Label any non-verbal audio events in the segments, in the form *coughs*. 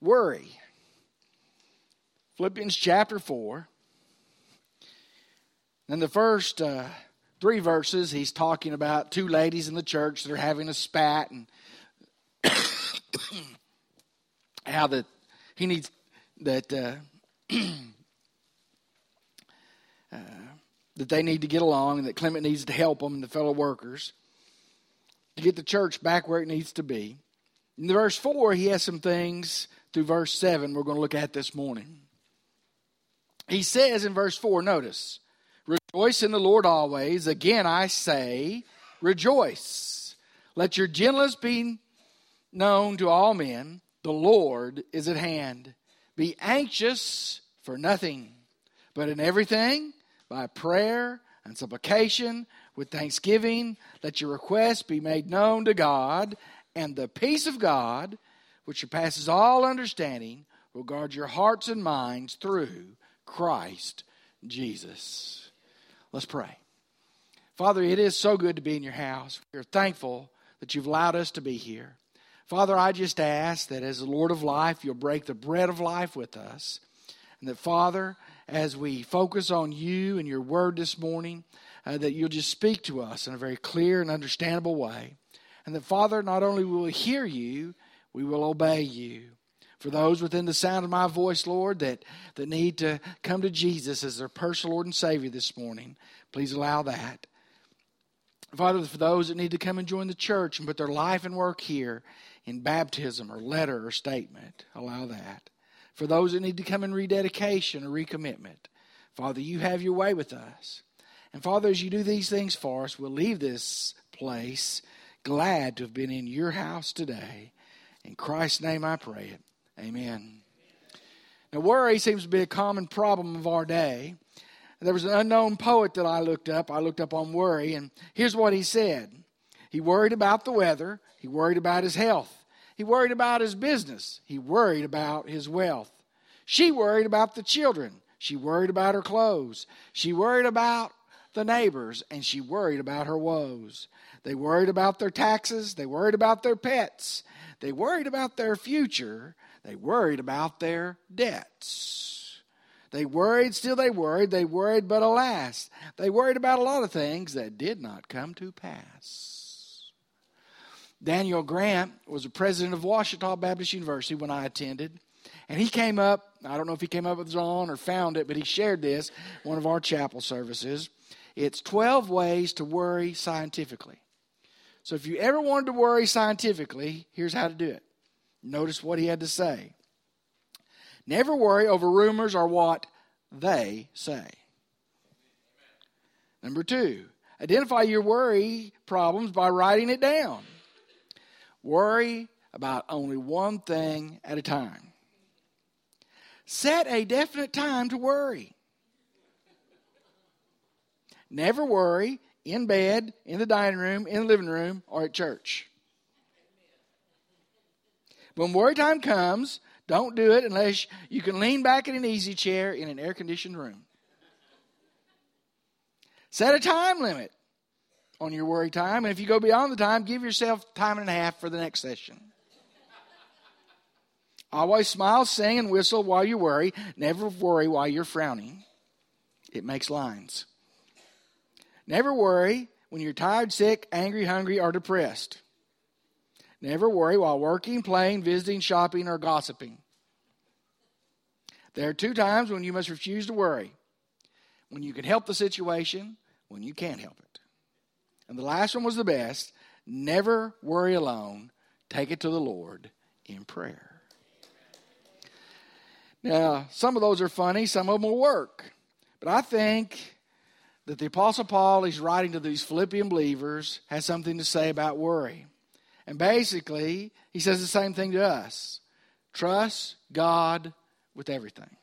worry. Philippians chapter 4. In the first uh, three verses, he's talking about two ladies in the church that are having a spat and *coughs* how that he needs that uh, *clears throat* uh, that they need to get along and that Clement needs to help them and the fellow workers to get the church back where it needs to be. In verse 4, he has some things through verse 7 we're going to look at this morning. He says in verse 4, notice, Rejoice in the Lord always. Again, I say, rejoice. Let your gentleness be known to all men. The Lord is at hand. Be anxious for nothing, but in everything, by prayer and supplication, with thanksgiving, let your requests be made known to God, and the peace of God, which surpasses all understanding, will guard your hearts and minds through Christ Jesus. Let's pray. Father, it is so good to be in your house. We're thankful that you've allowed us to be here. Father, I just ask that as the Lord of life, you'll break the bread of life with us. And that, Father, as we focus on you and your word this morning, uh, that you'll just speak to us in a very clear and understandable way. And that, Father, not only will we hear you, we will obey you. For those within the sound of my voice, Lord, that, that need to come to Jesus as their personal Lord and Savior this morning, please allow that. Father, for those that need to come and join the church and put their life and work here in baptism or letter or statement, allow that. For those that need to come in rededication or recommitment, Father, you have your way with us. And Father, as you do these things for us, we'll leave this place glad to have been in your house today. In Christ's name I pray it. Amen. Now, worry seems to be a common problem of our day. There was an unknown poet that I looked up. I looked up on worry, and here's what he said He worried about the weather, he worried about his health, he worried about his business, he worried about his wealth. She worried about the children, she worried about her clothes, she worried about the neighbors, and she worried about her woes. They worried about their taxes, they worried about their pets, they worried about their future, they worried about their debts. They worried, still they worried, they worried, but alas, they worried about a lot of things that did not come to pass. Daniel Grant was the president of Ouachita Baptist University when I attended. And he came up, I don't know if he came up with his own or found it, but he shared this one of our chapel services. It's 12 ways to worry scientifically. So if you ever wanted to worry scientifically, here's how to do it. Notice what he had to say. Never worry over rumors or what they say. Number two, identify your worry problems by writing it down. Worry about only one thing at a time. Set a definite time to worry. Never worry in bed, in the dining room, in the living room, or at church. When worry time comes, don't do it unless you can lean back in an easy chair in an air conditioned room. Set a time limit on your worry time, and if you go beyond the time, give yourself time and a half for the next session. Always smile, sing, and whistle while you worry. Never worry while you're frowning. It makes lines. Never worry when you're tired, sick, angry, hungry, or depressed. Never worry while working, playing, visiting, shopping, or gossiping. There are two times when you must refuse to worry when you can help the situation, when you can't help it. And the last one was the best never worry alone, take it to the Lord in prayer. Now, some of those are funny, some of them will work. But I think that the Apostle Paul, he's writing to these Philippian believers, has something to say about worry. And basically, he says the same thing to us trust God with everything.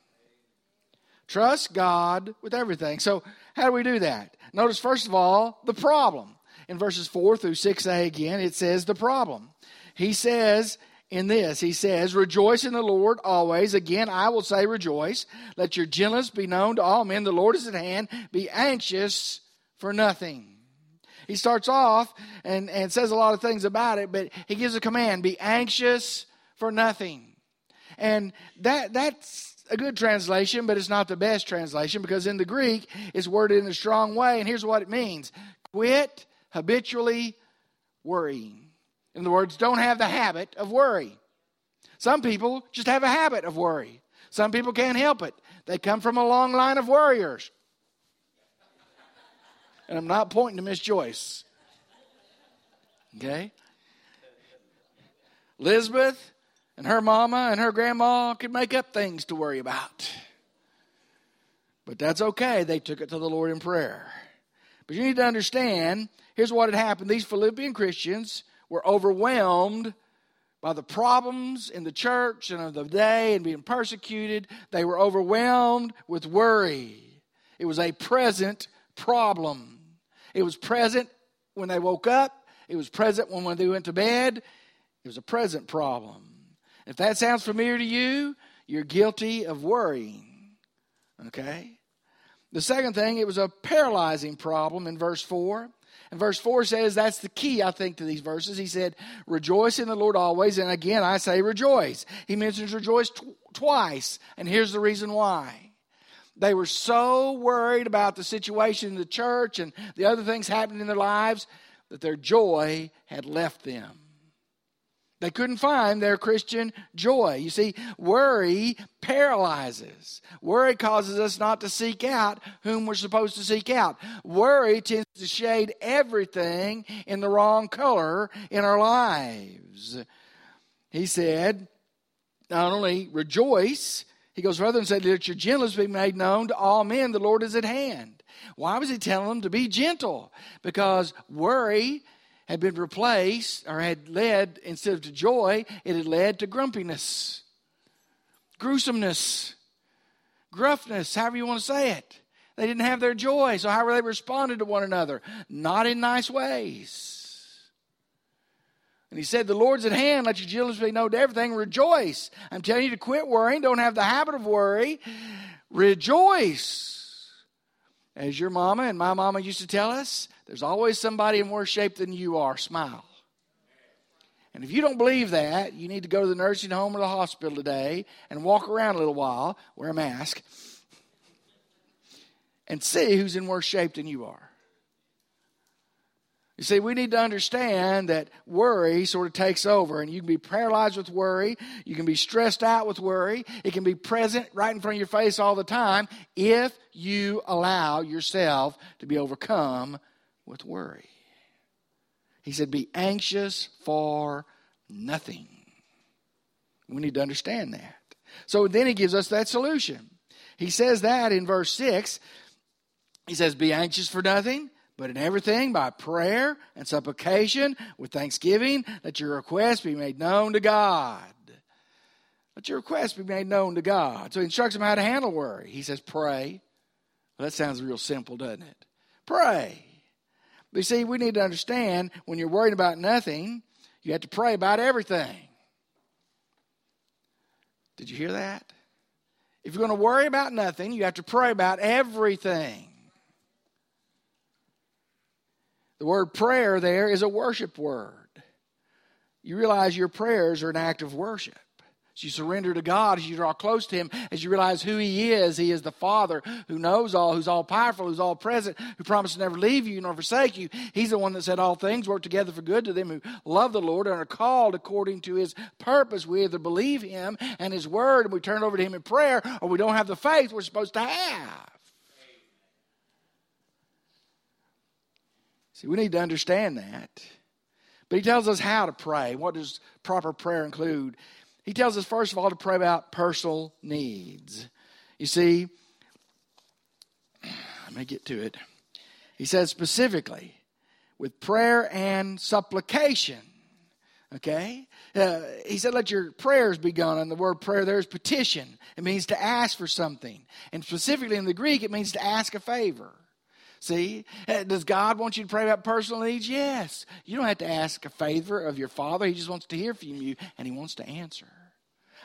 Trust God with everything. So, how do we do that? Notice, first of all, the problem. In verses 4 through 6a again, it says the problem. He says in this, he says, Rejoice in the Lord always. Again, I will say, Rejoice. Let your gentleness be known to all men. The Lord is at hand. Be anxious for nothing he starts off and, and says a lot of things about it, but he gives a command be anxious for nothing. And that that's a good translation, but it's not the best translation because in the Greek it's worded in a strong way. And here's what it means quit habitually worrying. In other words, don't have the habit of worry. Some people just have a habit of worry. Some people can't help it. They come from a long line of worriers. And I'm not pointing to Miss Joyce. Okay? Elizabeth and her mama and her grandma could make up things to worry about. But that's okay. They took it to the Lord in prayer. But you need to understand here's what had happened. These Philippian Christians were overwhelmed by the problems in the church and of the day and being persecuted. They were overwhelmed with worry. It was a present problem. It was present when they woke up, it was present when they went to bed. It was a present problem. If that sounds familiar to you, you're guilty of worrying. Okay? The second thing, it was a paralyzing problem in verse 4. And verse 4 says that's the key, I think, to these verses. He said, Rejoice in the Lord always. And again, I say rejoice. He mentions rejoice tw- twice. And here's the reason why. They were so worried about the situation in the church and the other things happening in their lives that their joy had left them. They couldn't find their Christian joy. You see, worry paralyzes. Worry causes us not to seek out whom we're supposed to seek out. Worry tends to shade everything in the wrong color in our lives. He said, not only rejoice, he goes further and said, Let your gentleness be made known to all men, the Lord is at hand. Why was he telling them to be gentle? Because worry had been replaced or had led, instead of to joy, it had led to grumpiness, gruesomeness, gruffness, however you want to say it. They didn't have their joy, so how were they responded to one another? Not in nice ways. And he said, The Lord's at hand. Let your gentleness be known to everything. Rejoice. I'm telling you to quit worrying. Don't have the habit of worry. Rejoice. As your mama and my mama used to tell us, there's always somebody in worse shape than you are. Smile. And if you don't believe that, you need to go to the nursing home or the hospital today and walk around a little while, wear a mask, and see who's in worse shape than you are. You see, we need to understand that worry sort of takes over, and you can be paralyzed with worry. You can be stressed out with worry. It can be present right in front of your face all the time if you allow yourself to be overcome with worry. He said, Be anxious for nothing. We need to understand that. So then he gives us that solution. He says that in verse 6. He says, Be anxious for nothing but in everything, by prayer and supplication with thanksgiving, let your requests be made known to God. Let your requests be made known to God. So he instructs them how to handle worry. He says, pray. Well, that sounds real simple, doesn't it? Pray. But you see, we need to understand when you're worried about nothing, you have to pray about everything. Did you hear that? If you're going to worry about nothing, you have to pray about everything. The word prayer there is a worship word. You realize your prayers are an act of worship. As you surrender to God, as you draw close to Him, as you realize who He is, He is the Father who knows all, who's all powerful, who's all present, who promised to never leave you nor forsake you. He's the one that said all things work together for good to them who love the Lord and are called according to His purpose. We either believe Him and His Word and we turn over to Him in prayer, or we don't have the faith we're supposed to have. See, we need to understand that. But he tells us how to pray. What does proper prayer include? He tells us, first of all, to pray about personal needs. You see, let me get to it. He says specifically, with prayer and supplication. Okay? Uh, he said, let your prayers be gone. And the word prayer there is petition. It means to ask for something. And specifically in the Greek, it means to ask a favor. See, uh, does God want you to pray about personal needs? Yes. You don't have to ask a favor of your Father. He just wants to hear from you and He wants to answer.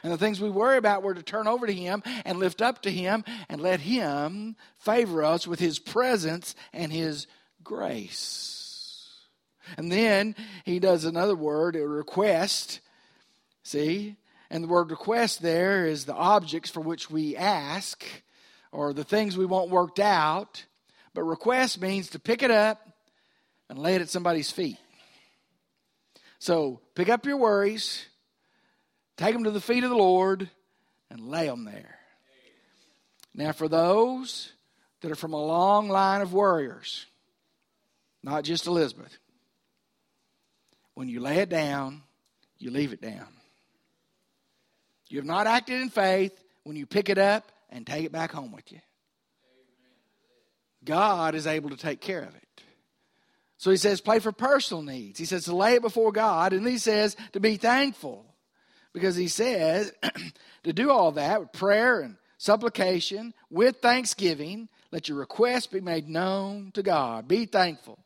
And the things we worry about, we're to turn over to Him and lift up to Him and let Him favor us with His presence and His grace. And then He does another word, a request. See? And the word request there is the objects for which we ask or the things we want worked out. But request means to pick it up and lay it at somebody's feet. So pick up your worries, take them to the feet of the Lord, and lay them there. Now, for those that are from a long line of warriors, not just Elizabeth, when you lay it down, you leave it down. You have not acted in faith when you pick it up and take it back home with you. God is able to take care of it. So he says, play for personal needs. He says to lay it before God, and he says to be thankful. Because he says *clears throat* to do all that with prayer and supplication, with thanksgiving, let your requests be made known to God. Be thankful.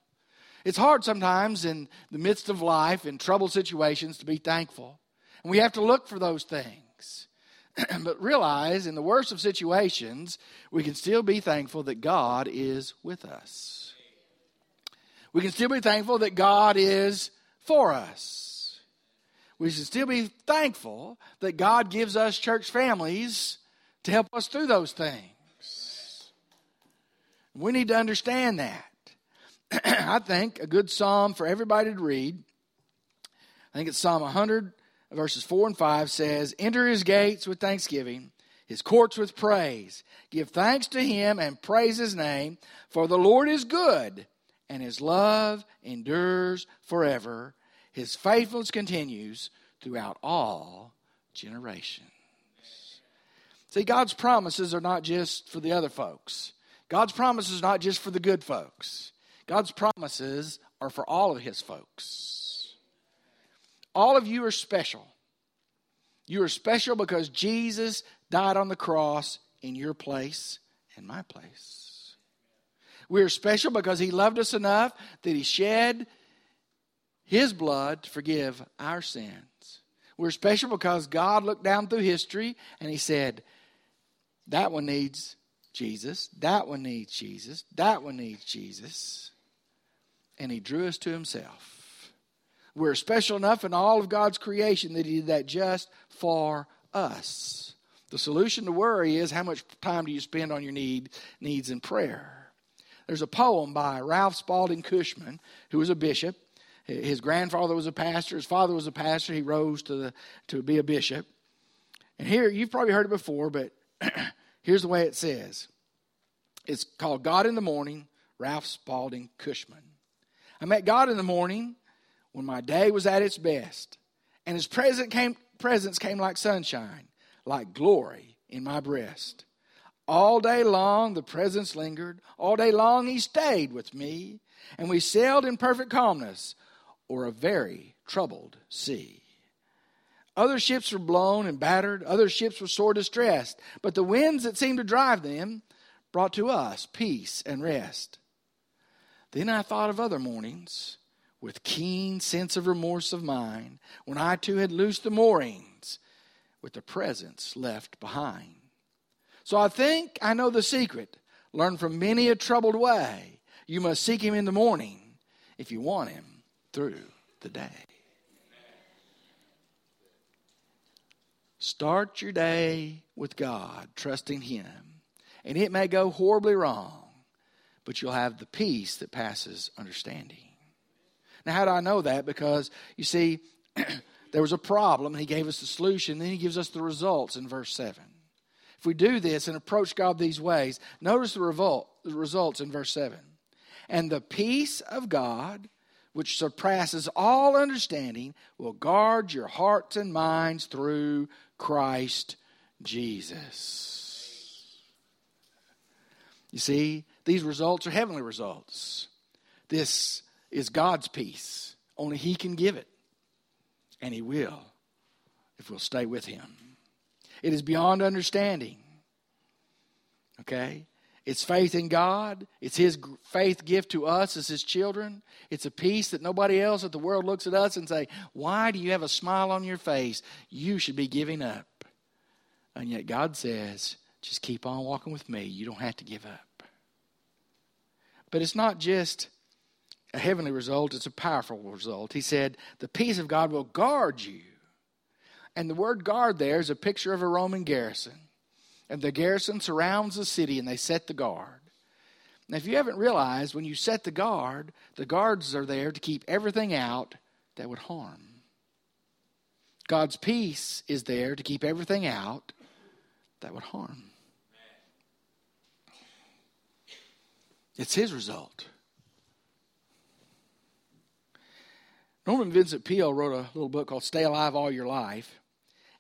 It's hard sometimes in the midst of life, in troubled situations, to be thankful. And we have to look for those things. *clears throat* but realize in the worst of situations, we can still be thankful that God is with us. We can still be thankful that God is for us. We should still be thankful that God gives us church families to help us through those things. We need to understand that. *clears throat* I think a good psalm for everybody to read, I think it's Psalm 100, verses 4 and 5 says, Enter his gates with thanksgiving, his courts with praise. Give thanks to him and praise his name, for the Lord is good and his love endures forever. His faithfulness continues throughout all generations. See, God's promises are not just for the other folks. God's promises are not just for the good folks. God's promises are for all of his folks. All of you are special. You are special because Jesus died on the cross in your place and my place. We are special because He loved us enough that He shed His blood to forgive our sins. We're special because God looked down through history and He said, That one needs Jesus. That one needs Jesus. That one needs Jesus. And He drew us to Himself. We're special enough in all of God's creation that He did that just for us. The solution to worry is how much time do you spend on your need, needs in prayer? There's a poem by Ralph Spaulding Cushman, who was a bishop. His grandfather was a pastor. His father was a pastor. He rose to, the, to be a bishop. And here, you've probably heard it before, but *clears throat* here's the way it says it's called God in the Morning, Ralph Spaulding Cushman. I met God in the morning when my day was at its best, and his presence came, presence came like sunshine, like glory in my breast. All day long the presence lingered. All day long he stayed with me, and we sailed in perfect calmness or a very troubled sea. Other ships were blown and battered, other ships were sore distressed, but the winds that seemed to drive them brought to us peace and rest. Then I thought of other mornings with keen sense of remorse of mine when I too had loosed the moorings with the presence left behind. So I think I know the secret. Learn from many a troubled way. You must seek him in the morning if you want him through the day. Start your day with God, trusting him. And it may go horribly wrong, but you'll have the peace that passes understanding. Now, how do I know that? Because you see, *clears throat* there was a problem, and he gave us the solution, then he gives us the results in verse 7 if we do this and approach God these ways, notice the, revolt, the results in verse 7. And the peace of God, which surpasses all understanding, will guard your hearts and minds through Christ Jesus. You see, these results are heavenly results. This is God's peace. Only He can give it. And He will if we'll stay with Him. It is beyond understanding. Okay? It's faith in God. It's His faith gift to us as His children. It's a peace that nobody else at the world looks at us and say, "Why do you have a smile on your face? You should be giving up." And yet God says, "Just keep on walking with me. You don't have to give up." But it's not just a heavenly result; it's a powerful result. He said, "The peace of God will guard you." And the word guard there is a picture of a Roman garrison. And the garrison surrounds the city and they set the guard. Now, if you haven't realized, when you set the guard, the guards are there to keep everything out that would harm. God's peace is there to keep everything out that would harm. It's his result. Norman Vincent Peale wrote a little book called Stay Alive All Your Life.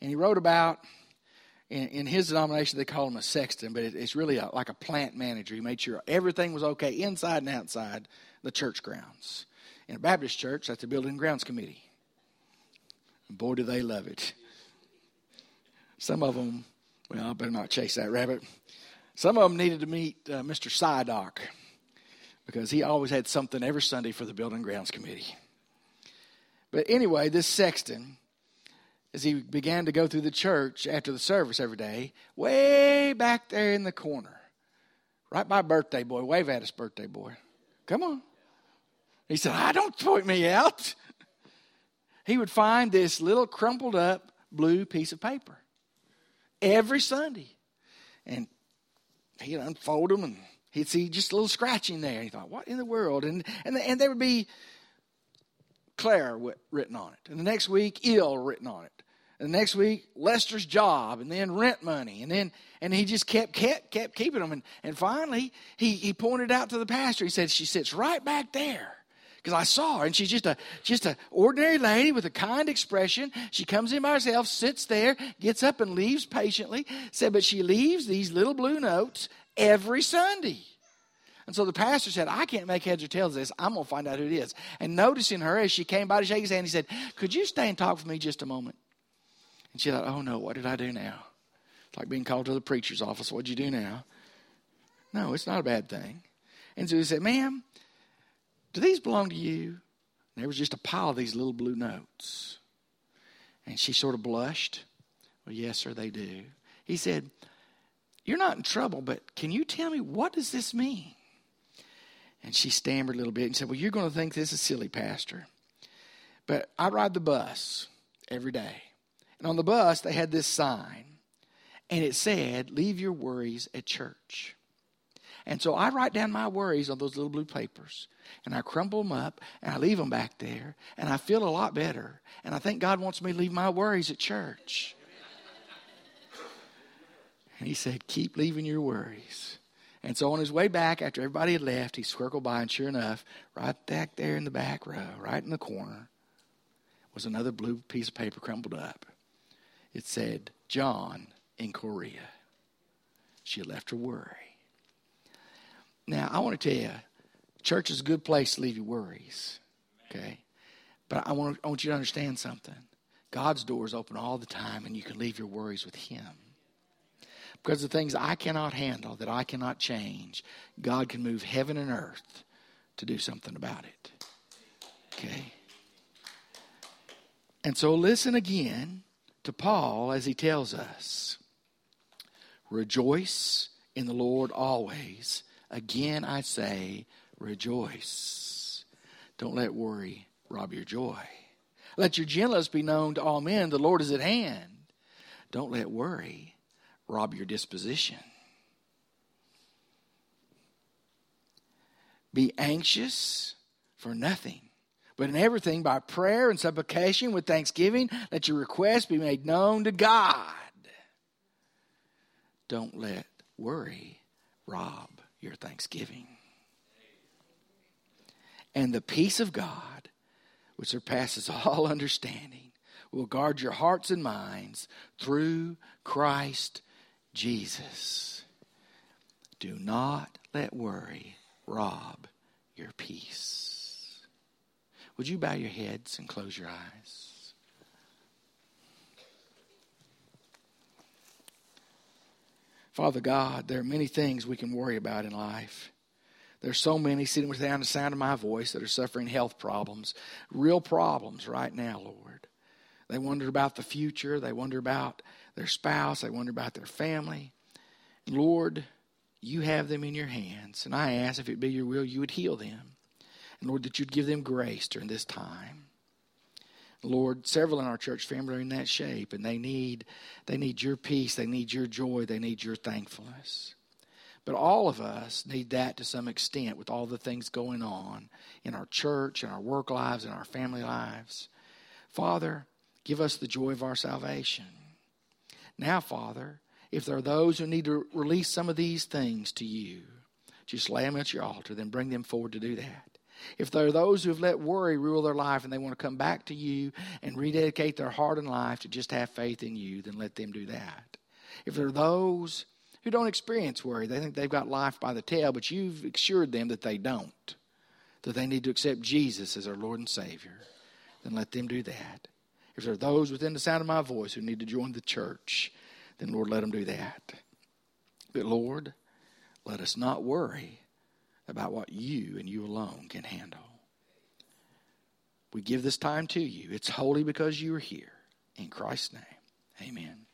And he wrote about, in, in his denomination, they call him a sexton, but it, it's really a, like a plant manager. He made sure everything was okay inside and outside the church grounds. In a Baptist church, that's the Building and Grounds Committee. And boy, do they love it. Some of them, well, I better not chase that rabbit. Some of them needed to meet uh, Mr. Sydock because he always had something every Sunday for the Building and Grounds Committee. But anyway, this sexton, as he began to go through the church after the service every day, way back there in the corner, right by birthday boy, wave at us, birthday boy. Come on. He said, I don't point me out. He would find this little crumpled up blue piece of paper every Sunday. And he'd unfold them and he'd see just a little scratching there. And he thought, what in the world? And, and, and there would be Claire written on it. And the next week, ill written on it. And the next week, Lester's job, and then rent money, and then and he just kept kept kept keeping them. And, and finally, he he pointed out to the pastor. He said, "She sits right back there." Because I saw her, and she's just a just a ordinary lady with a kind expression. She comes in by herself, sits there, gets up, and leaves patiently. Said, but she leaves these little blue notes every Sunday. And so the pastor said, I can't make heads or tails of this. I'm going to find out who it is. And noticing her as she came by to shake his hand, he said, Could you stay and talk with me just a moment? And she thought, Oh no, what did I do now? It's like being called to the preacher's office. What'd you do now? No, it's not a bad thing. And so he said, Ma'am, do these belong to you? And there was just a pile of these little blue notes. And she sort of blushed. Well, yes, sir, they do. He said, You're not in trouble, but can you tell me what does this mean? And she stammered a little bit and said, Well, you're going to think this is silly, Pastor. But I ride the bus every day. And on the bus, they had this sign. And it said, Leave your worries at church. And so I write down my worries on those little blue papers. And I crumple them up and I leave them back there. And I feel a lot better. And I think God wants me to leave my worries at church. And he said, Keep leaving your worries. And so on his way back, after everybody had left, he circled by, and sure enough, right back there in the back row, right in the corner, was another blue piece of paper crumpled up. It said, John in Korea. She left her worry. Now, I want to tell you, church is a good place to leave your worries. Okay? But I want, I want you to understand something. God's door is open all the time, and you can leave your worries with Him. Because the things I cannot handle, that I cannot change, God can move heaven and earth to do something about it. Okay? And so listen again to Paul as he tells us Rejoice in the Lord always. Again, I say, rejoice. Don't let worry rob your joy. Let your gentleness be known to all men. The Lord is at hand. Don't let worry rob your disposition. Be anxious for nothing, but in everything by prayer and supplication with thanksgiving, let your requests be made known to God. Don't let worry rob your thanksgiving. And the peace of God, which surpasses all *laughs* understanding, will guard your hearts and minds through Christ Jesus. Do not let worry rob your peace. Would you bow your heads and close your eyes? Father God, there are many things we can worry about in life. There's so many sitting within the sound of my voice that are suffering health problems, real problems right now, Lord. They wonder about the future. They wonder about their spouse, they wonder about their family. Lord, you have them in your hands, and I ask if it be your will, you would heal them. And Lord, that you'd give them grace during this time. Lord, several in our church family are in that shape, and they need they need your peace, they need your joy, they need your thankfulness. But all of us need that to some extent with all the things going on in our church, in our work lives, in our family lives. Father, give us the joy of our salvation. Now, Father, if there are those who need to release some of these things to you, just lay them at your altar, then bring them forward to do that. If there are those who have let worry rule their life and they want to come back to you and rededicate their heart and life to just have faith in you, then let them do that. If there are those who don't experience worry, they think they've got life by the tail, but you've assured them that they don't, that they need to accept Jesus as their Lord and Savior, then let them do that. If there are those within the sound of my voice who need to join the church, then Lord, let them do that. But Lord, let us not worry about what you and you alone can handle. We give this time to you. It's holy because you are here. In Christ's name, amen.